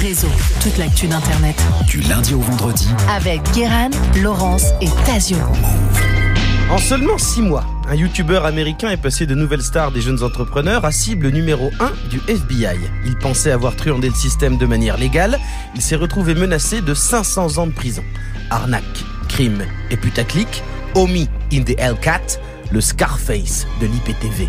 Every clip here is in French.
Réseau, toute l'actu d'Internet. Du lundi au vendredi. Avec Guéran, Laurence et Tazio. En seulement 6 mois, un youtubeur américain est passé de nouvelles stars des jeunes entrepreneurs à cible numéro 1 du FBI. Il pensait avoir truandé le système de manière légale. Il s'est retrouvé menacé de 500 ans de prison. Arnaque, crime et putaclic, Omi in the Hellcat, le Scarface de l'IPTV.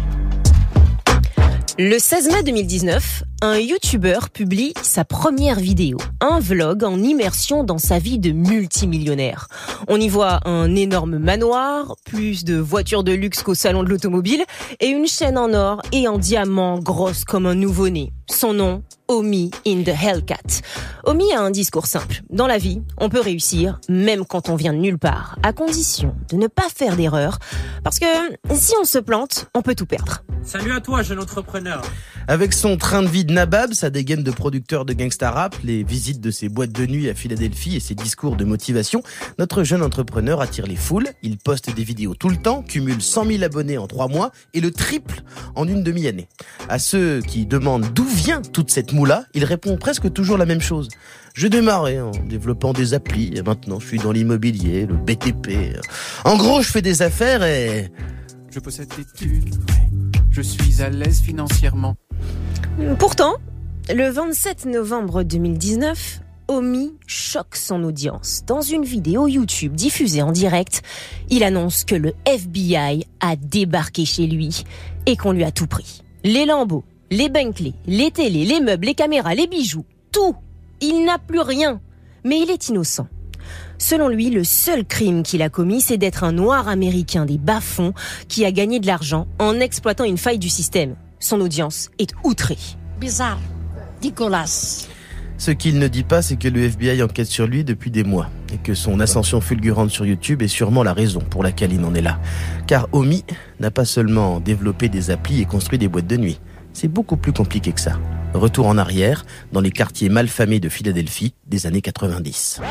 Le 16 mai 2019, un YouTuber publie sa première vidéo, un vlog en immersion dans sa vie de multimillionnaire. On y voit un énorme manoir, plus de voitures de luxe qu'au salon de l'automobile, et une chaîne en or et en diamant grosse comme un nouveau-né. Son nom, Omi in the Hellcat. Omi a un discours simple. Dans la vie, on peut réussir, même quand on vient de nulle part, à condition de ne pas faire d'erreur, parce que si on se plante, on peut tout perdre. Salut à toi, jeune entrepreneur. Avec son train de vie de nabab, sa dégaine de producteur de gangsta rap, les visites de ses boîtes de nuit à Philadelphie et ses discours de motivation, notre jeune entrepreneur attire les foules. Il poste des vidéos tout le temps, cumule 100 000 abonnés en trois mois et le triple en une demi-année. À ceux qui demandent d'où vient toute cette moula, il répond presque toujours la même chose. Je démarrais en développant des applis et maintenant je suis dans l'immobilier, le BTP. En gros, je fais des affaires et... Je possède des thunes, je suis à l'aise financièrement. Pourtant, le 27 novembre 2019, Omi choque son audience. Dans une vidéo YouTube diffusée en direct, il annonce que le FBI a débarqué chez lui et qu'on lui a tout pris. Les lambeaux, les Bentley, les télés, les meubles, les caméras, les bijoux, tout. Il n'a plus rien. Mais il est innocent. Selon lui, le seul crime qu'il a commis, c'est d'être un noir américain des bas-fonds qui a gagné de l'argent en exploitant une faille du système. Son audience est outrée. Bizarre. Nicolas. Ce qu'il ne dit pas, c'est que le FBI enquête sur lui depuis des mois et que son ascension fulgurante sur YouTube est sûrement la raison pour laquelle il en est là. Car Omi n'a pas seulement développé des applis et construit des boîtes de nuit. C'est beaucoup plus compliqué que ça. Retour en arrière dans les quartiers malfamés de Philadelphie des années 90.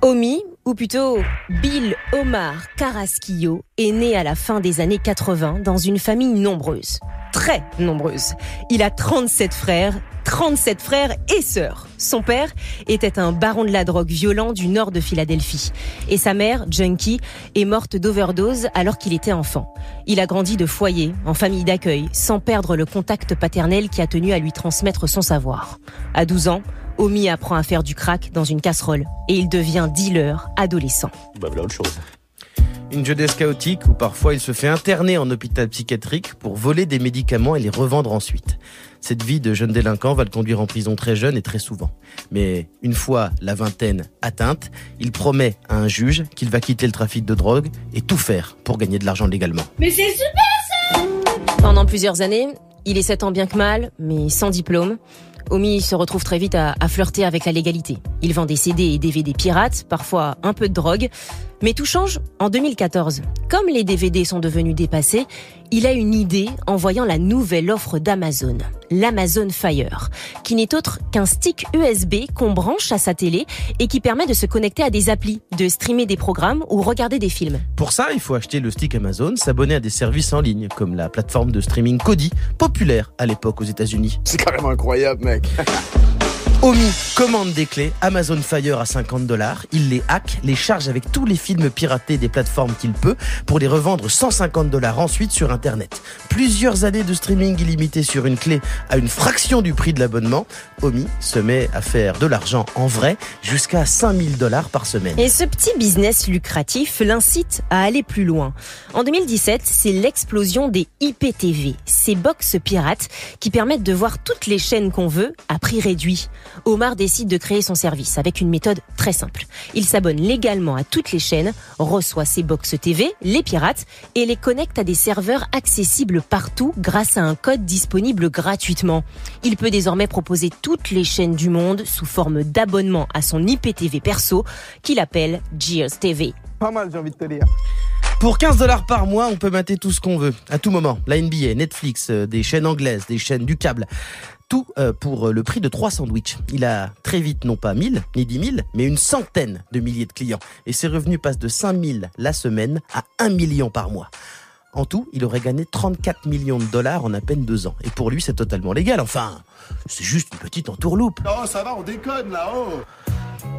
Omi, ou plutôt Bill Omar Carrasquillo, est né à la fin des années 80 dans une famille nombreuse. Très nombreuse. Il a 37 frères, 37 frères et sœurs. Son père était un baron de la drogue violent du nord de Philadelphie. Et sa mère, Junkie, est morte d'overdose alors qu'il était enfant. Il a grandi de foyer, en famille d'accueil, sans perdre le contact paternel qui a tenu à lui transmettre son savoir. À 12 ans, Omi apprend à faire du crack dans une casserole et il devient dealer adolescent. Bah voilà autre chose. Une jeunesse chaotique où parfois il se fait interner en hôpital psychiatrique pour voler des médicaments et les revendre ensuite. Cette vie de jeune délinquant va le conduire en prison très jeune et très souvent. Mais une fois la vingtaine atteinte, il promet à un juge qu'il va quitter le trafic de drogue et tout faire pour gagner de l'argent légalement. Mais c'est super ça Pendant plusieurs années, il essaie tant bien que mal, mais sans diplôme. Omi se retrouve très vite à, à, flirter avec la légalité. Il vend des CD et DVD pirates, parfois un peu de drogue. Mais tout change en 2014. Comme les DVD sont devenus dépassés, il a une idée en voyant la nouvelle offre d'Amazon, l'Amazon Fire, qui n'est autre qu'un stick USB qu'on branche à sa télé et qui permet de se connecter à des applis, de streamer des programmes ou regarder des films. Pour ça, il faut acheter le stick Amazon, s'abonner à des services en ligne, comme la plateforme de streaming Kodi, populaire à l'époque aux États-Unis. C'est carrément incroyable, mec. Omi commande des clés Amazon Fire à 50 dollars. Il les hack, les charge avec tous les films piratés des plateformes qu'il peut pour les revendre 150 dollars ensuite sur Internet. Plusieurs années de streaming illimité sur une clé à une fraction du prix de l'abonnement. Omi se met à faire de l'argent en vrai jusqu'à 5000 dollars par semaine. Et ce petit business lucratif l'incite à aller plus loin. En 2017, c'est l'explosion des IPTV, ces box pirates qui permettent de voir toutes les chaînes qu'on veut à prix réduit. Omar décide de créer son service avec une méthode très simple. Il s'abonne légalement à toutes les chaînes, reçoit ses box TV, les pirates, et les connecte à des serveurs accessibles partout grâce à un code disponible gratuitement. Il peut désormais proposer toutes les chaînes du monde sous forme d'abonnement à son IPTV perso qu'il appelle Gears TV. Pas mal, j'ai envie de te dire. Pour 15 dollars par mois, on peut mater tout ce qu'on veut, à tout moment. La NBA, Netflix, euh, des chaînes anglaises, des chaînes du câble. Tout euh, pour le prix de 3 sandwichs. Il a très vite non pas 1000 ni 10 000, mais une centaine de milliers de clients. Et ses revenus passent de 5 000 la semaine à 1 million par mois. En tout, il aurait gagné 34 millions de dollars en à peine deux ans. Et pour lui, c'est totalement légal. Enfin, c'est juste une petite entourloupe. Oh, ça va, on déconne là-haut.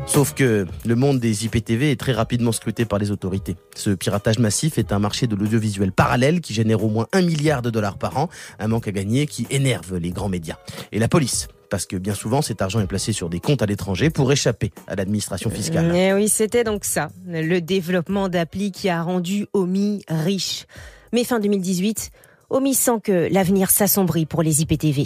Sauf que le monde des IPTV est très rapidement scruté par les autorités. Ce piratage massif est un marché de l'audiovisuel parallèle qui génère au moins un milliard de dollars par an, un manque à gagner qui énerve les grands médias. Et la police, parce que bien souvent cet argent est placé sur des comptes à l'étranger pour échapper à l'administration fiscale. Eh oui, c'était donc ça, le développement d'appli qui a rendu Omi riche. Mais fin 2018, Omi sent que l'avenir s'assombrit pour les IPTV.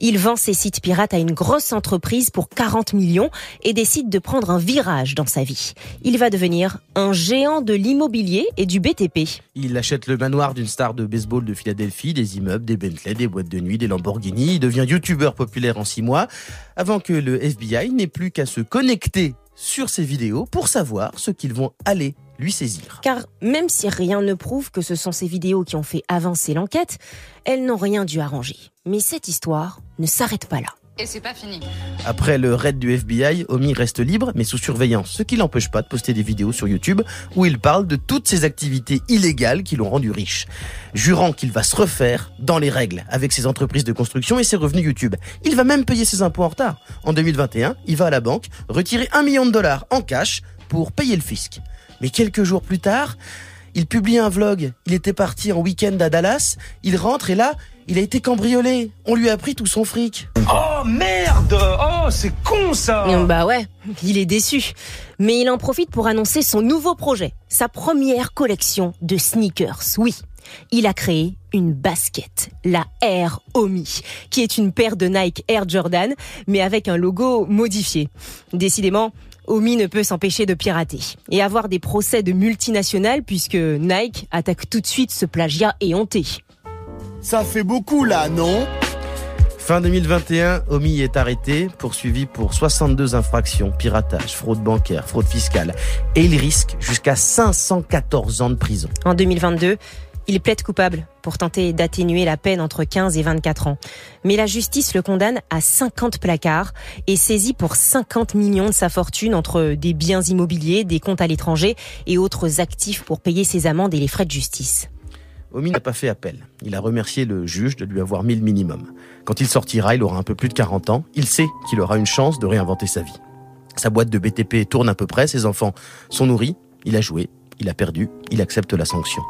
Il vend ses sites pirates à une grosse entreprise pour 40 millions et décide de prendre un virage dans sa vie. Il va devenir un géant de l'immobilier et du BTP. Il achète le manoir d'une star de baseball de Philadelphie, des immeubles, des Bentley, des boîtes de nuit, des Lamborghini. Il devient youtubeur populaire en six mois avant que le FBI n'ait plus qu'à se connecter sur ses vidéos pour savoir ce qu'ils vont aller lui saisir. Car même si rien ne prouve que ce sont ces vidéos qui ont fait avancer l'enquête, elles n'ont rien dû arranger. Mais cette histoire ne s'arrête pas là. Et c'est pas fini. Après le raid du FBI, Omi reste libre mais sous surveillance, ce qui l'empêche pas de poster des vidéos sur YouTube où il parle de toutes ses activités illégales qui l'ont rendu riche, jurant qu'il va se refaire dans les règles avec ses entreprises de construction et ses revenus YouTube. Il va même payer ses impôts en retard. En 2021, il va à la banque retirer un million de dollars en cash pour payer le fisc. Mais quelques jours plus tard, il publie un vlog. Il était parti en week-end à Dallas. Il rentre et là, il a été cambriolé. On lui a pris tout son fric. Oh merde Oh, c'est con ça Bah ouais, il est déçu. Mais il en profite pour annoncer son nouveau projet, sa première collection de sneakers. Oui, il a créé une basket, la Air Omi, qui est une paire de Nike Air Jordan, mais avec un logo modifié. Décidément, Omi ne peut s'empêcher de pirater et avoir des procès de multinationales puisque Nike attaque tout de suite ce plagiat éhonté. Ça fait beaucoup là, non? Fin 2021, Omi est arrêté, poursuivi pour 62 infractions, piratage, fraude bancaire, fraude fiscale, et il risque jusqu'à 514 ans de prison. En 2022, il plaide coupable pour tenter d'atténuer la peine entre 15 et 24 ans. Mais la justice le condamne à 50 placards et saisit pour 50 millions de sa fortune entre des biens immobiliers, des comptes à l'étranger et autres actifs pour payer ses amendes et les frais de justice. Omi n'a pas fait appel. Il a remercié le juge de lui avoir mis le minimum. Quand il sortira, il aura un peu plus de 40 ans. Il sait qu'il aura une chance de réinventer sa vie. Sa boîte de BTP tourne à peu près, ses enfants sont nourris, il a joué, il a perdu, il accepte la sanction.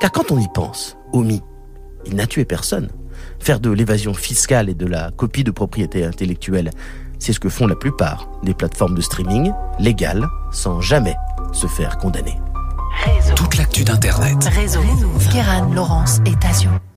Car quand on y pense, Omi, il n'a tué personne. Faire de l'évasion fiscale et de la copie de propriété intellectuelle, c'est ce que font la plupart des plateformes de streaming légales sans jamais se faire condamner. Toute l'actu d'Internet. Réseau. Kéran, Laurence et Tasio.